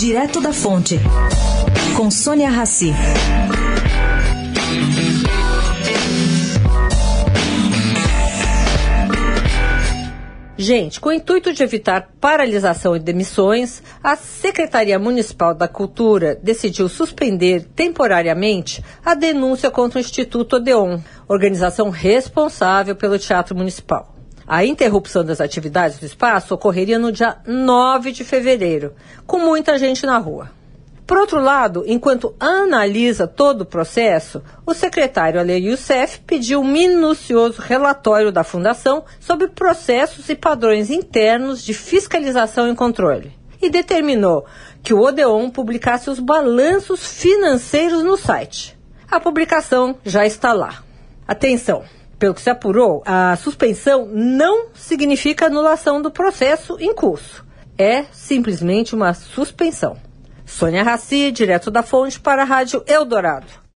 Direto da Fonte, com Sônia Rassi. Gente, com o intuito de evitar paralisação e demissões, a Secretaria Municipal da Cultura decidiu suspender temporariamente a denúncia contra o Instituto Odeon, organização responsável pelo Teatro Municipal. A interrupção das atividades do espaço ocorreria no dia 9 de fevereiro, com muita gente na rua. Por outro lado, enquanto analisa todo o processo, o secretário Ale Youssef pediu um minucioso relatório da Fundação sobre processos e padrões internos de fiscalização e controle e determinou que o Odeon publicasse os balanços financeiros no site. A publicação já está lá. Atenção! Pelo que se apurou, a suspensão não significa anulação do processo em curso. É simplesmente uma suspensão. Sônia Raci, direto da fonte para a Rádio Eldorado.